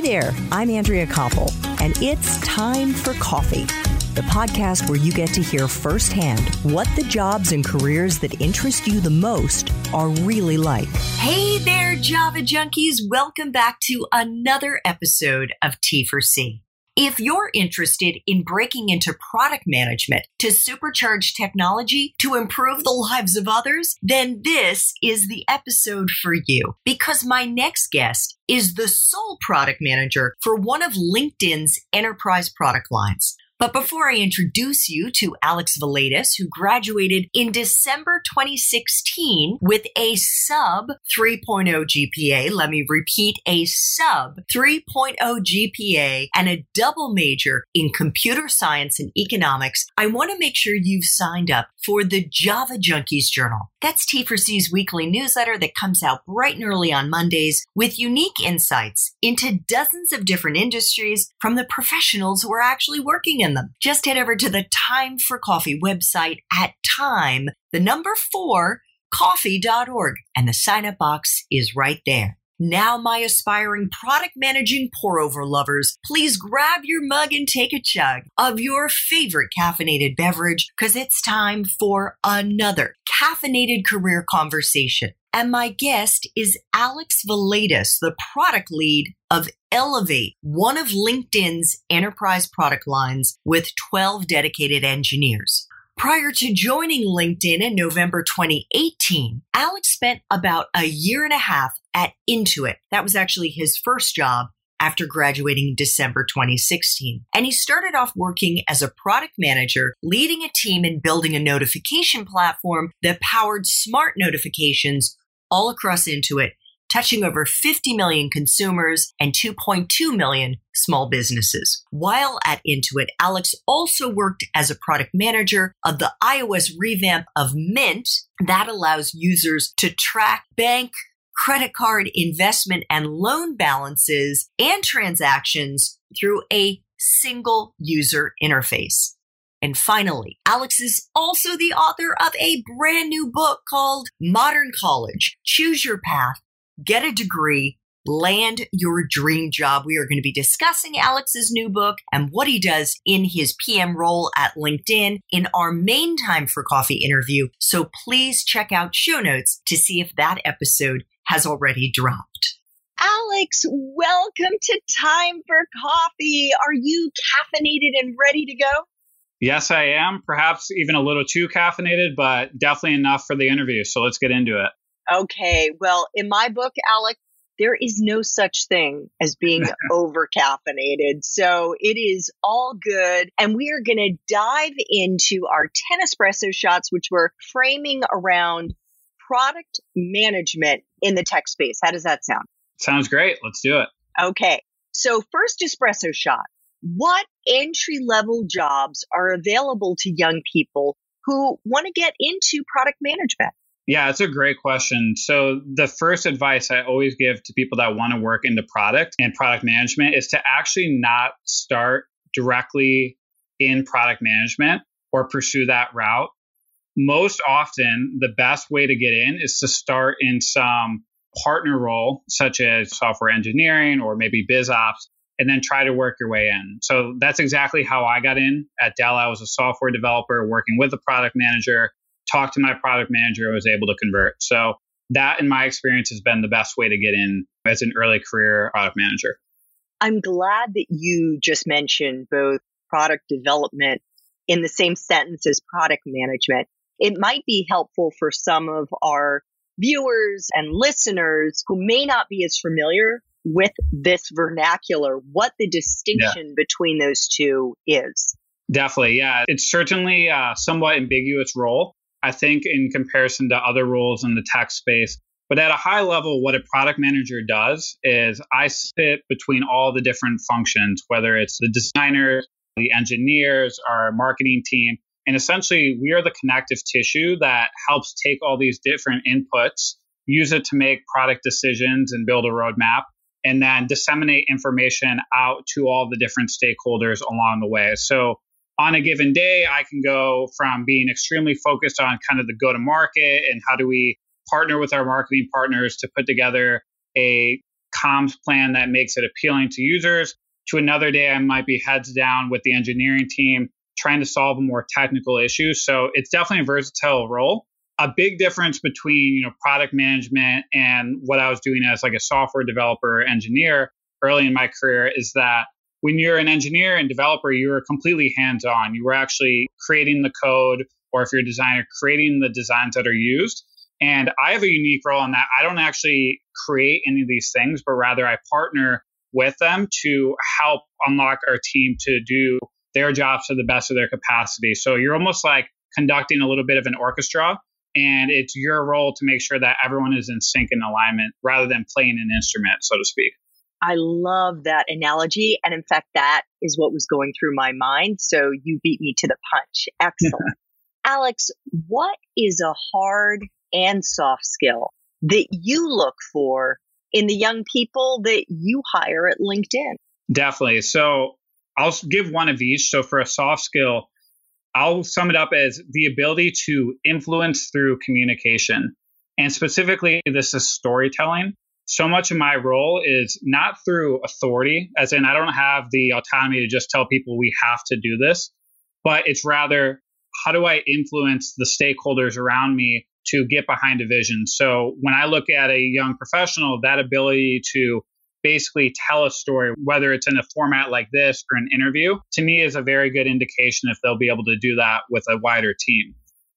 Hi there, I'm Andrea Koppel, and it's time for coffee. The podcast where you get to hear firsthand what the jobs and careers that interest you the most are really like. Hey there, Java junkies. Welcome back to another episode of T for C. If you're interested in breaking into product management to supercharge technology to improve the lives of others, then this is the episode for you. Because my next guest is the sole product manager for one of LinkedIn's enterprise product lines. But before I introduce you to Alex Valaitis, who graduated in December 2016 with a sub 3.0 GPA, let me repeat, a sub 3.0 GPA and a double major in computer science and economics, I want to make sure you've signed up for the Java Junkies Journal. That's T4C's weekly newsletter that comes out bright and early on Mondays with unique insights into dozens of different industries from the professionals who are actually working in them. Just head over to the Time for Coffee website at time, the number four, coffee.org, and the sign up box is right there. Now, my aspiring product managing pour over lovers, please grab your mug and take a chug of your favorite caffeinated beverage because it's time for another caffeinated career conversation. And my guest is Alex Valaitis, the product lead of Elevate, one of LinkedIn's enterprise product lines with 12 dedicated engineers. Prior to joining LinkedIn in November 2018, Alex spent about a year and a half at Intuit. That was actually his first job after graduating in December 2016. And he started off working as a product manager, leading a team and building a notification platform that powered smart notifications all across Intuit touching over 50 million consumers and 2.2 million small businesses. While at Intuit, Alex also worked as a product manager of the iOS revamp of Mint that allows users to track bank, credit card, investment, and loan balances and transactions through a single user interface. And finally, Alex is also the author of a brand new book called Modern College Choose Your Path get a degree, land your dream job. We are going to be discussing Alex's new book and what he does in his PM role at LinkedIn in our main time for coffee interview. So please check out show notes to see if that episode has already dropped. Alex, welcome to Time for Coffee. Are you caffeinated and ready to go? Yes, I am. Perhaps even a little too caffeinated, but definitely enough for the interview. So let's get into it. Okay. Well, in my book, Alex, there is no such thing as being over caffeinated. So it is all good. And we are going to dive into our 10 espresso shots, which we're framing around product management in the tech space. How does that sound? Sounds great. Let's do it. Okay. So, first espresso shot. What entry level jobs are available to young people who want to get into product management? Yeah, it's a great question. So, the first advice I always give to people that want to work into product and product management is to actually not start directly in product management or pursue that route. Most often, the best way to get in is to start in some partner role, such as software engineering or maybe biz ops, and then try to work your way in. So that's exactly how I got in at Dell. I was a software developer working with a product manager talked to my product manager and was able to convert. So that in my experience has been the best way to get in as an early career product manager. I'm glad that you just mentioned both product development in the same sentence as product management. It might be helpful for some of our viewers and listeners who may not be as familiar with this vernacular, what the distinction yeah. between those two is. Definitely, yeah. It's certainly a somewhat ambiguous role. I think, in comparison to other roles in the tech space. But at a high level, what a product manager does is I sit between all the different functions, whether it's the designers, the engineers, our marketing team. And essentially, we are the connective tissue that helps take all these different inputs, use it to make product decisions and build a roadmap, and then disseminate information out to all the different stakeholders along the way. So on a given day, I can go from being extremely focused on kind of the go to market and how do we partner with our marketing partners to put together a comms plan that makes it appealing to users. To another day, I might be heads down with the engineering team trying to solve a more technical issue. So it's definitely a versatile role. A big difference between you know product management and what I was doing as like a software developer engineer early in my career is that when you're an engineer and developer, you're completely hands on. You were actually creating the code, or if you're a designer, creating the designs that are used. And I have a unique role in that I don't actually create any of these things, but rather I partner with them to help unlock our team to do their jobs to the best of their capacity. So you're almost like conducting a little bit of an orchestra, and it's your role to make sure that everyone is in sync and alignment rather than playing an instrument, so to speak. I love that analogy. And in fact, that is what was going through my mind. So you beat me to the punch. Excellent. Alex, what is a hard and soft skill that you look for in the young people that you hire at LinkedIn? Definitely. So I'll give one of each. So for a soft skill, I'll sum it up as the ability to influence through communication. And specifically, this is storytelling. So much of my role is not through authority, as in, I don't have the autonomy to just tell people we have to do this, but it's rather, how do I influence the stakeholders around me to get behind a vision? So when I look at a young professional, that ability to basically tell a story, whether it's in a format like this or an interview, to me is a very good indication if they'll be able to do that with a wider team.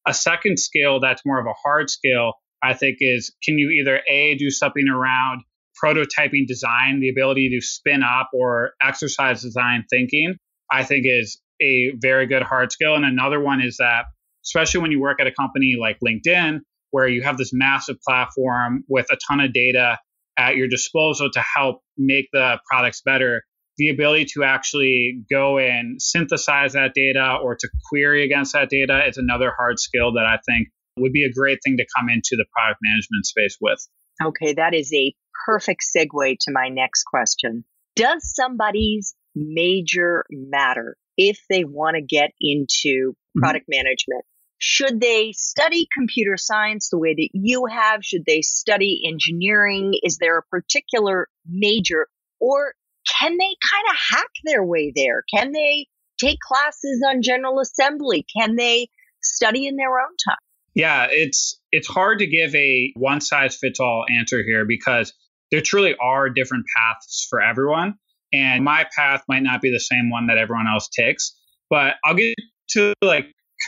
A second skill that's more of a hard skill, I think, is can you either A, do something around prototyping design, the ability to spin up or exercise design thinking, I think is a very good hard skill. And another one is that, especially when you work at a company like LinkedIn, where you have this massive platform with a ton of data at your disposal to help make the products better the ability to actually go and synthesize that data or to query against that data is another hard skill that I think would be a great thing to come into the product management space with. Okay, that is a perfect segue to my next question. Does somebody's major matter if they want to get into mm-hmm. product mm-hmm. management? Should they study computer science the way that you have? Should they study engineering? Is there a particular major? Or can they kind of hack their way there? Can they take classes on General Assembly? Can they study in their own time? Yeah, it's it's hard to give a one size fits all answer here because there truly are different paths for everyone. And my path might not be the same one that everyone else takes. But I'll get to like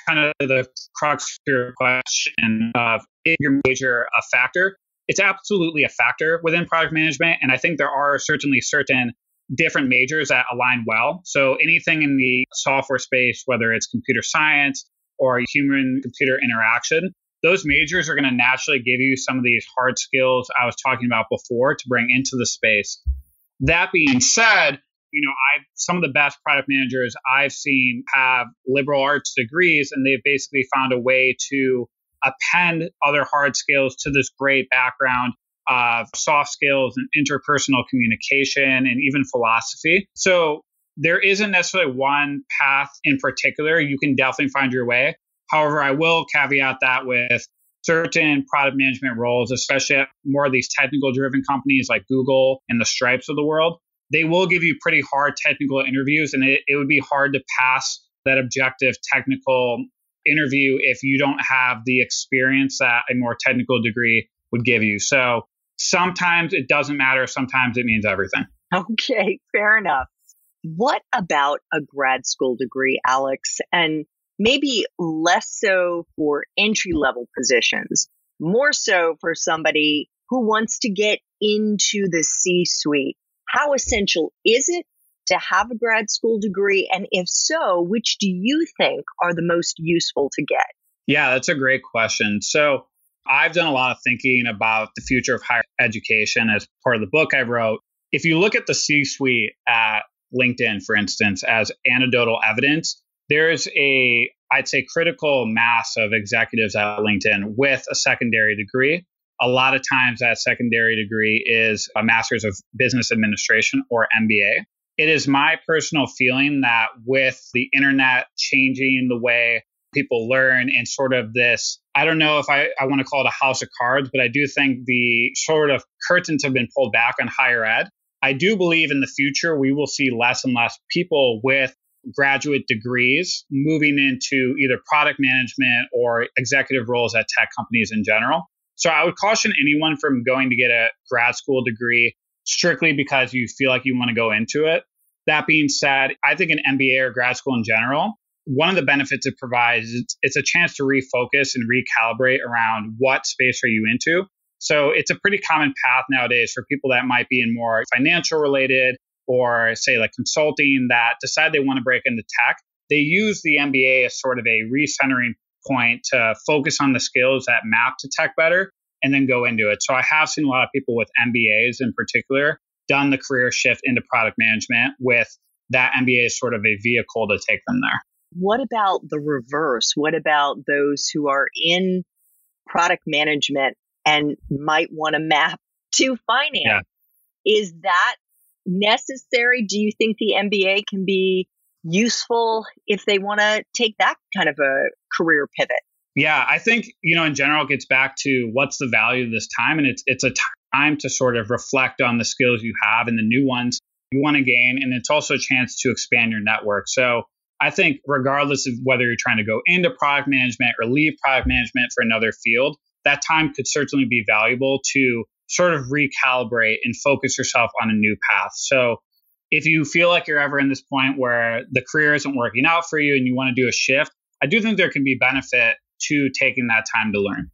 kind of the crux of your question of is your major a factor? It's absolutely a factor within product management. And I think there are certainly certain different majors that align well. So anything in the software space, whether it's computer science or human computer interaction, those majors are going to naturally give you some of these hard skills I was talking about before to bring into the space. That being said, you know, I some of the best product managers I've seen have liberal arts degrees, and they've basically found a way to append other hard skills to this great background of soft skills and interpersonal communication and even philosophy. So there isn't necessarily one path in particular. You can definitely find your way. However, I will caveat that with certain product management roles, especially at more of these technical driven companies like Google and the Stripes of the world they will give you pretty hard technical interviews, and it, it would be hard to pass that objective technical interview if you don't have the experience that a more technical degree would give you. So sometimes it doesn't matter, sometimes it means everything. Okay, fair enough. What about a grad school degree, Alex? And maybe less so for entry level positions, more so for somebody who wants to get into the C suite how essential is it to have a grad school degree? And if so, which do you think are the most useful to get? Yeah, that's a great question. So, I've done a lot of thinking about the future of higher education as part of the book I wrote. If you look at the C suite at LinkedIn, for instance, as anecdotal evidence, there's a, I'd say, critical mass of executives at LinkedIn with a secondary degree a lot of times that secondary degree is a master's of business administration or MBA. It is my personal feeling that with the internet changing the way people learn and sort of this, I don't know if I, I want to call it a house of cards, but I do think the sort of curtains have been pulled back on higher ed. I do believe in the future we will see less and less people with graduate degrees moving into either product management or executive roles at tech companies in general. So I would caution anyone from going to get a grad school degree strictly because you feel like you want to go into it. That being said, I think an MBA or grad school in general, one of the benefits it provides is it's a chance to refocus and recalibrate around what space are you into. So it's a pretty common path nowadays for people that might be in more financial related or say like consulting that decide they want to break into tech. They use the MBA as sort of a recentering point to focus on the skills that map to tech better and then go into it. So I have seen a lot of people with MBAs in particular done the career shift into product management with that MBA as sort of a vehicle to take them there. What about the reverse? What about those who are in product management and might want to map to finance? Yeah. Is that necessary? Do you think the MBA can be useful if they want to take that kind of a career pivot? Yeah, I think, you know, in general, it gets back to what's the value of this time. And it's, it's a time to sort of reflect on the skills you have and the new ones you want to gain. And it's also a chance to expand your network. So I think, regardless of whether you're trying to go into product management or leave product management for another field, that time could certainly be valuable to sort of recalibrate and focus yourself on a new path. So if you feel like you're ever in this point where the career isn't working out for you and you want to do a shift, I do think there can be benefit to taking that time to learn.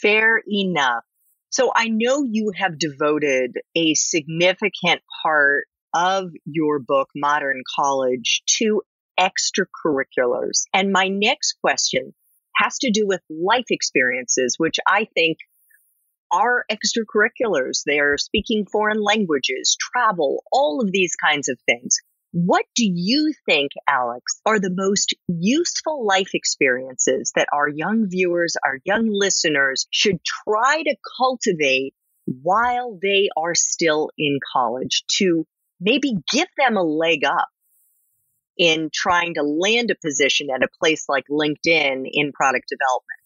Fair enough. So I know you have devoted a significant part of your book, Modern College, to extracurriculars. And my next question has to do with life experiences, which I think are extracurriculars. They are speaking foreign languages, travel, all of these kinds of things. What do you think, Alex, are the most useful life experiences that our young viewers, our young listeners should try to cultivate while they are still in college to maybe give them a leg up in trying to land a position at a place like LinkedIn in product development?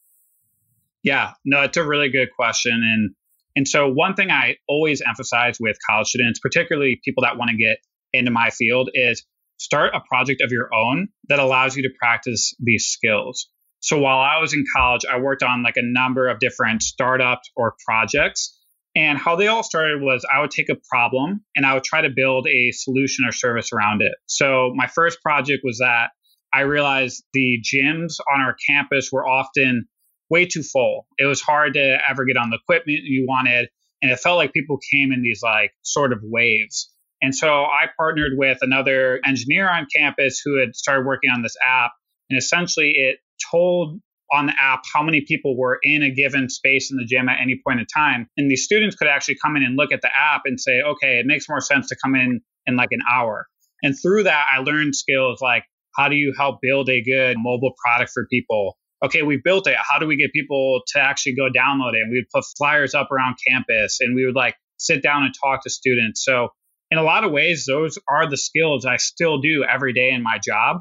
Yeah, no, it's a really good question. And and so one thing I always emphasize with college students, particularly people that want to get into my field, is start a project of your own that allows you to practice these skills. So while I was in college, I worked on like a number of different startups or projects. And how they all started was I would take a problem and I would try to build a solution or service around it. So my first project was that I realized the gyms on our campus were often way too full. It was hard to ever get on the equipment you wanted. And it felt like people came in these like sort of waves. And so I partnered with another engineer on campus who had started working on this app. And essentially it told on the app how many people were in a given space in the gym at any point in time. And these students could actually come in and look at the app and say, okay, it makes more sense to come in in like an hour. And through that, I learned skills like how do you help build a good mobile product for people? okay, we've built it. How do we get people to actually go download it? And we would put flyers up around campus and we would like sit down and talk to students. So, in a lot of ways, those are the skills I still do every day in my job.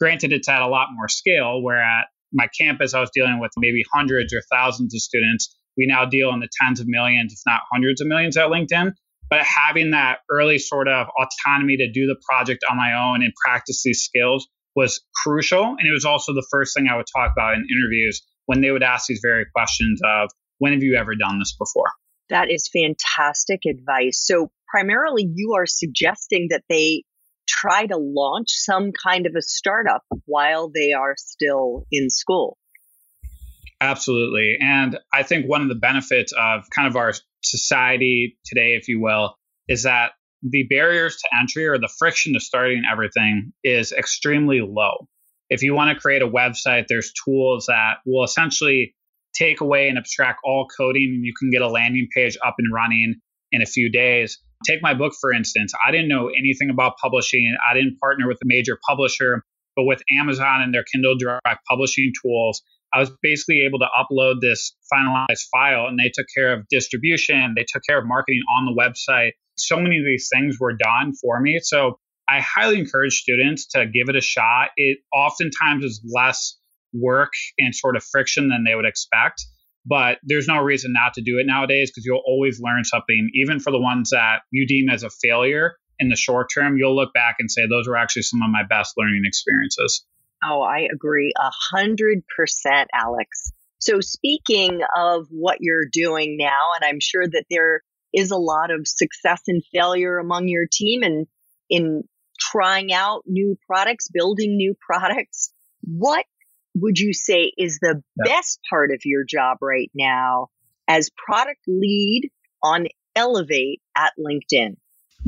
Granted, it's at a lot more scale, where at my campus, I was dealing with maybe hundreds or thousands of students. We now deal in the tens of millions, if not hundreds of millions at LinkedIn. But having that early sort of autonomy to do the project on my own and practice these skills was crucial. And it was also the first thing I would talk about in interviews when they would ask these very questions of, when have you ever done this before? That is fantastic advice. So, primarily, you are suggesting that they try to launch some kind of a startup while they are still in school. Absolutely. And I think one of the benefits of kind of our society today, if you will, is that the barriers to entry or the friction to starting everything is extremely low. If you want to create a website, there's tools that will essentially take away and abstract all coding, and you can get a landing page up and running in a few days. Take my book, for instance. I didn't know anything about publishing. I didn't partner with a major publisher, but with Amazon and their Kindle Direct publishing tools, I was basically able to upload this finalized file and they took care of distribution. They took care of marketing on the website so many of these things were done for me. So I highly encourage students to give it a shot. It oftentimes is less work and sort of friction than they would expect. But there's no reason not to do it nowadays because you'll always learn something, even for the ones that you deem as a failure in the short term. You'll look back and say, those were actually some of my best learning experiences. Oh, I agree a hundred percent, Alex. So speaking of what you're doing now, and I'm sure that there is a lot of success and failure among your team and in trying out new products, building new products. What would you say is the yeah. best part of your job right now as product lead on Elevate at LinkedIn?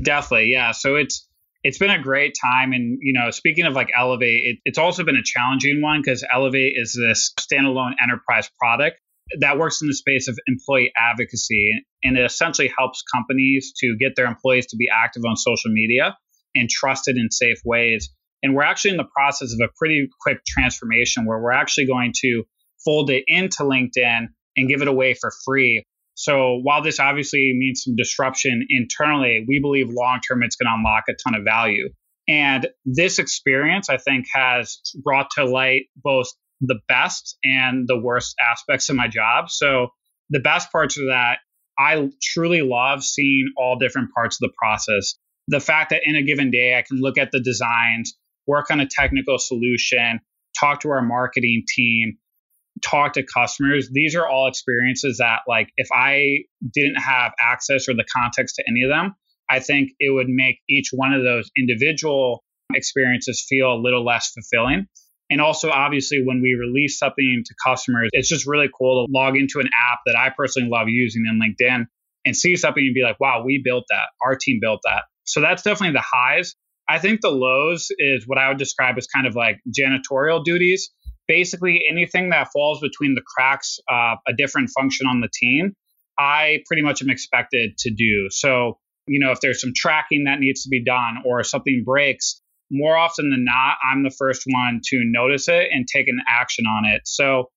Definitely, yeah. So it's it's been a great time, and you know, speaking of like Elevate, it, it's also been a challenging one because Elevate is this standalone enterprise product that works in the space of employee advocacy, and it essentially helps companies to get their employees to be active on social media in trusted and safe ways and we're actually in the process of a pretty quick transformation where we're actually going to fold it into LinkedIn and give it away for free. So while this obviously means some disruption internally, we believe long term it's going to unlock a ton of value. And this experience, I think, has brought to light both the best and the worst aspects of my job. So the best parts of that, I truly love seeing all different parts of the process. The fact that in a given day, I can look at the designs, work on a technical solution, talk to our marketing team, talk to customers. These are all experiences that, like, if I didn't have access or the context to any of them, I think it would make each one of those individual experiences feel a little less fulfilling. And also, obviously, when we release something to customers, it's just really cool to log into an app that I personally love using in LinkedIn and see something and be like, wow, we built that. Our team built that. So that's definitely the highs. I think the lows is what I would describe as kind of like janitorial duties. Basically, anything that falls between the cracks of a different function on the team, I pretty much am expected to do. So, you know, if there's some tracking that needs to be done or something breaks, more often than not, I'm the first one to notice it and take an action on it. So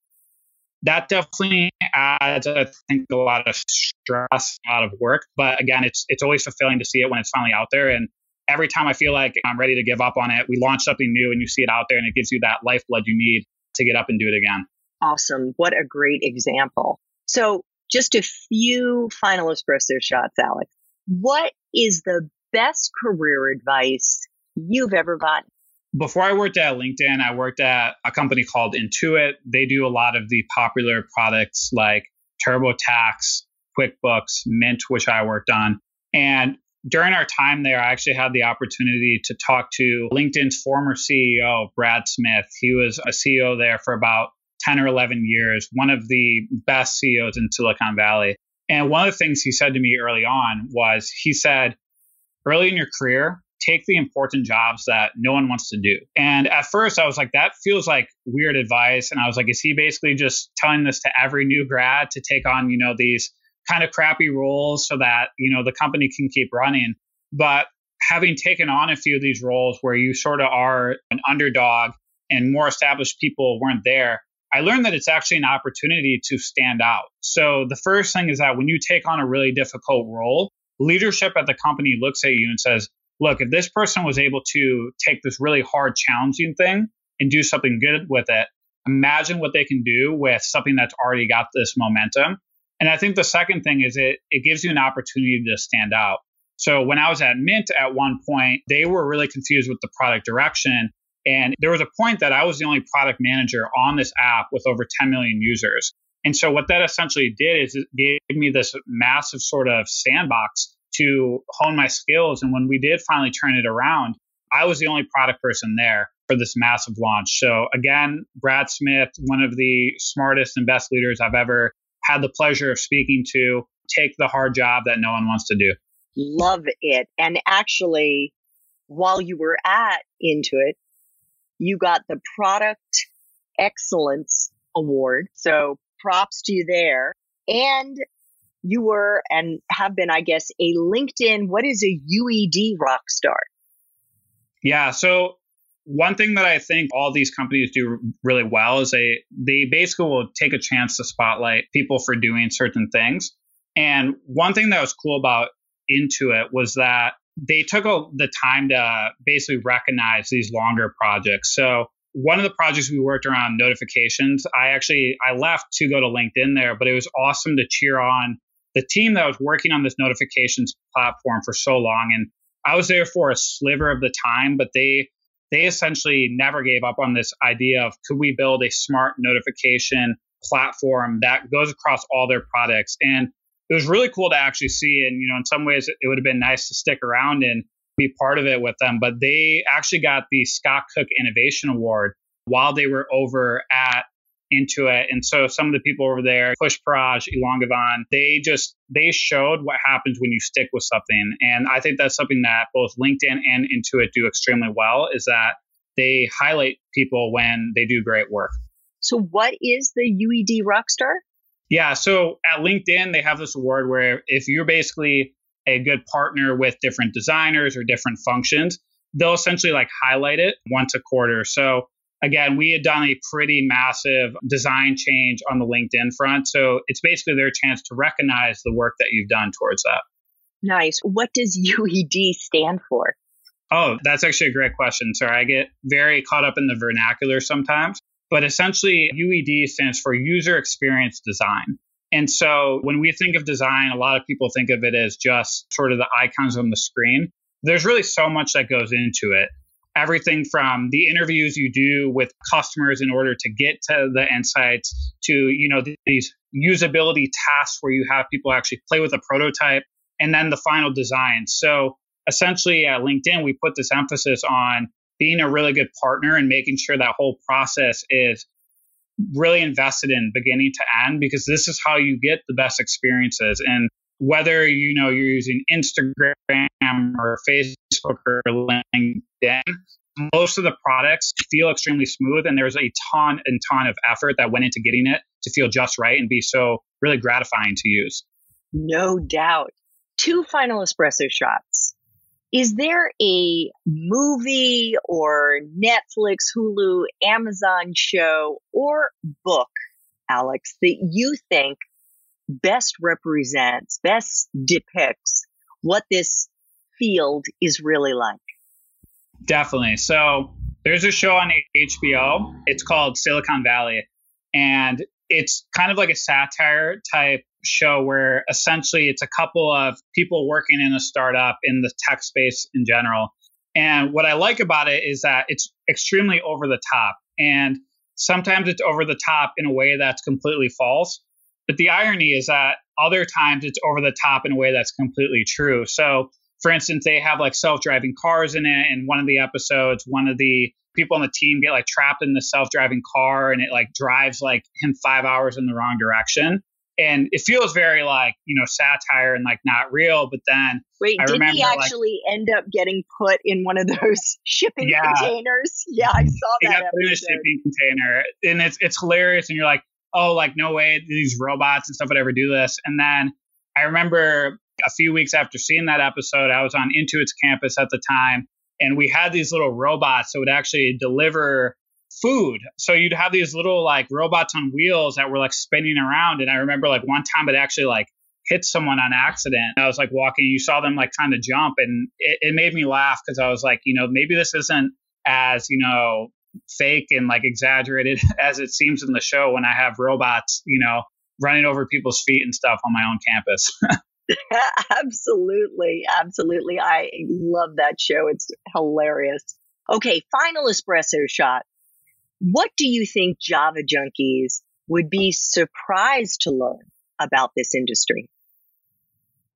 that definitely adds, I think, a lot of stress, a lot of work. But again, it's it's always fulfilling to see it when it's finally out there. And every time I feel like I'm ready to give up on it, we launch something new and you see it out there and it gives you that lifeblood you need to get up and do it again. Awesome. What a great example. So, just a few final espresso shots, Alex. What is the best career advice you've ever gotten? Before I worked at LinkedIn, I worked at a company called Intuit. They do a lot of the popular products like TurboTax, QuickBooks, Mint, which I worked on. And during our time there, I actually had the opportunity to talk to LinkedIn's former CEO, Brad Smith. He was a CEO there for about 10 or 11 years, one of the best CEOs in Silicon Valley. And one of the things he said to me early on was he said, early in your career, take the important jobs that no one wants to do. And at first, I was like, that feels like weird advice. And I was like, is he basically just telling this to every new grad to take on, you know, these kind of crappy roles so that you know the company can keep running. But having taken on a few of these roles where you sort of are an underdog and more established people weren't there i learned that it's actually an opportunity to stand out. So the first thing is that when you take on a really difficult role leadership at the company looks at you and says look if this person was able to take this really hard challenging thing and do something good with it imagine what they can do with something that's already got this momentum and I think the second thing is it it gives you an opportunity to stand out. So when I was at Mint at one point, they were really confused with the product direction. And there was a point that I was the only product manager on this app with over 10 million users. And so what that essentially did is it gave me this massive sort of sandbox to hone my skills. And when we did finally turn it around, I was the only product person there for this massive launch. So again, Brad Smith, one of the smartest and best leaders I've ever had the pleasure of speaking to take the hard job that no one wants to do. Love it. And actually, while you were at Intuit, you got the Product Excellence Award. So props to you there. And you were and have been, I guess, a LinkedIn, what is a UED rock star? Yeah. So one thing that I think all these companies do really well is they they basically will take a chance to spotlight people for doing certain things. And one thing that was cool about Intuit was that they took a, the time to basically recognize these longer projects. So one of the projects we worked around notifications, I actually I left to go to LinkedIn there, but it was awesome to cheer on the team that was working on this notifications platform for so long. And I was there for a sliver of the time, but they they essentially never gave up on this idea of could we build a smart notification platform that goes across all their products. And it was really cool to actually see. And, you know, in some ways, it would have been nice to stick around and be part of it with them. But they actually got the Scott Cook Innovation Award while they were over at Intuit. And so some of the people over there, Push Paraj, Ilan Gavan, they just they showed what happens when you stick with something. And I think that's something that both LinkedIn and Intuit do extremely well is that they highlight people when they do great work. So what is the UED Rockstar? Yeah, so at LinkedIn they have this award where if you're basically a good partner with different designers or different functions, they'll essentially like highlight it once a quarter. So again, we had done a pretty massive design change on the LinkedIn front. So it's basically their chance to recognize the work that you've done towards that. Nice. What does UED stand for? Oh, that's actually a great question. Sorry, I get very caught up in the vernacular sometimes. But essentially, UED stands for User Experience Design. And so when we think of design, a lot of people think of it as just sort of the icons on the screen. There's really so much that goes into it. Everything from the interviews you do with customers in order to get to the insights to, you know, these usability tasks where you have people actually play with a prototype and then the final design. So essentially at LinkedIn, we put this emphasis on being a really good partner and making sure that whole process is really invested in beginning to end because this is how you get the best experiences and whether you know you're using Instagram or Facebook or LinkedIn most of the products feel extremely smooth and there's a ton and ton of effort that went into getting it to feel just right and be so really gratifying to use. No doubt. Two final espresso shots. Is there a movie or Netflix, Hulu, Amazon show or book, Alex, that you think best represents, best depicts what this field is really like? Definitely. So there's a show on HBO. It's called Silicon Valley. And it's kind of like a satire type show where essentially it's a couple of people working in a startup in the tech space in general. And what I like about it is that it's extremely over the top. And sometimes it's over the top in a way that's completely false. But the irony is that other times it's over the top in a way that's completely true. So, for instance, they have like self driving cars in it. And one of the episodes, one of the people on the team get like trapped in the self driving car and it like drives like him five hours in the wrong direction and it feels very like you know satire and like not real. But then wait, I did remember, he actually like, end up getting put in one of those shipping yeah, containers? Yeah, I saw that. he. Got put in a shipping container, and it's it's hilarious. And you're like, oh, like no way these robots and stuff would ever do this. And then I remember a few weeks after seeing that episode, I was on Intuit's campus at the time, and we had these little robots that would actually deliver food. So you'd have these little like robots on wheels that were like spinning around. And I remember like one time it actually like hit someone on accident. I was like walking, you saw them like trying to jump, and it, it made me laugh because I was like, you know, maybe this isn't as you know fake and like exaggerated as it seems in the show when I have robots, you know, running over people's feet and stuff on my own campus. absolutely, absolutely. I love that show. It's hilarious. Okay, final espresso shot. What do you think Java junkies would be surprised to learn about this industry?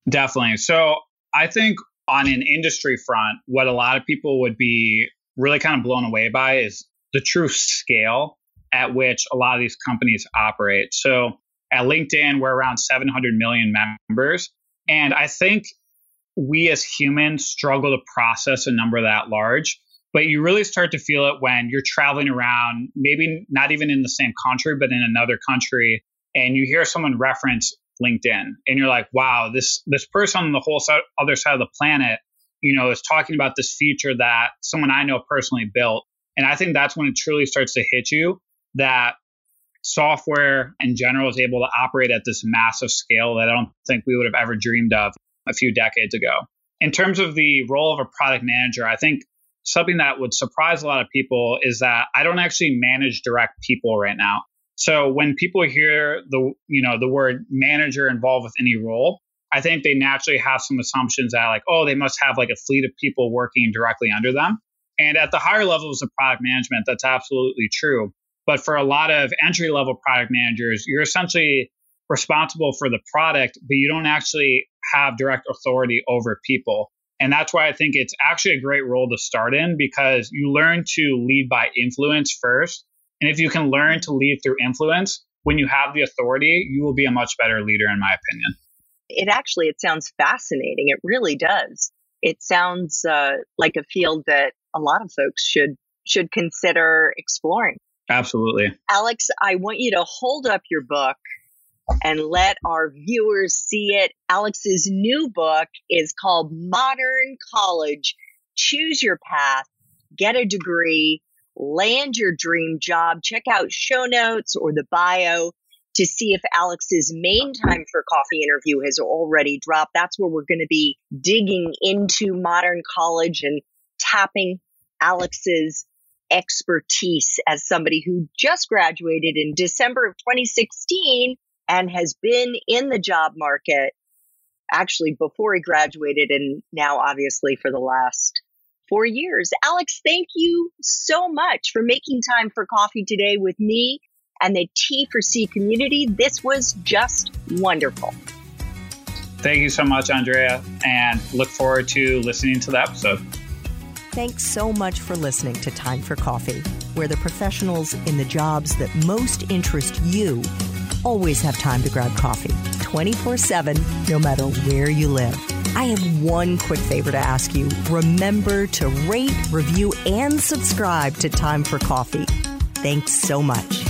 Definitely. So I think on an industry front, what a lot of people would be really kind of blown away by is the true scale at which a lot of these companies operate. So at LinkedIn, we're around 700 million members. And I think we as humans struggle to process a number that large but you really start to feel it when you're traveling around, maybe not even in the same country, but in another country, and you hear someone reference LinkedIn, and you're like, wow, this this person on the whole other side of the planet, you know, is talking about this feature that someone I know personally built, and I think that's when it truly starts to hit you that software in general is able to operate at this massive scale that I don't think we would have ever dreamed of a few decades ago. In terms of the role of a product manager, I think something that would surprise a lot of people is that I don't actually manage direct people right now. So when people hear the you know the word manager involved with any role, I think they naturally have some assumptions that like, oh, they must have like a fleet of people working directly under them. And at the higher levels of product management, that's absolutely true. But for a lot of entry level product managers, you're essentially responsible for the product, but you don't actually have direct authority over people. And that's why I think it's actually a great role to start in because you learn to lead by influence first. And if you can learn to lead through influence, when you have the authority, you will be a much better leader, in my opinion. It actually, it sounds fascinating. It really does. It sounds uh, like a field that a lot of folks should should consider exploring. Absolutely. Alex, I want you to hold up your book and let our viewers see it. Alex's new book is called Modern College Choose Your Path, Get a Degree, Land Your Dream Job. Check out show notes or the bio to see if Alex's main time for coffee interview has already dropped. That's where we're going to be digging into modern college and tapping Alex's expertise as somebody who just graduated in December of 2016 and has been in the job market actually before he graduated and now obviously for the last four years. Alex, thank you so much for making time for coffee today with me and the T for C community. This was just wonderful. Thank you so much, Andrea, and look forward to listening to the episode. Thanks so much for listening to Time for Coffee, where the professionals in the jobs that most interest you always have time to grab coffee 24 7, no matter where you live. I have one quick favor to ask you. Remember to rate, review, and subscribe to Time for Coffee. Thanks so much.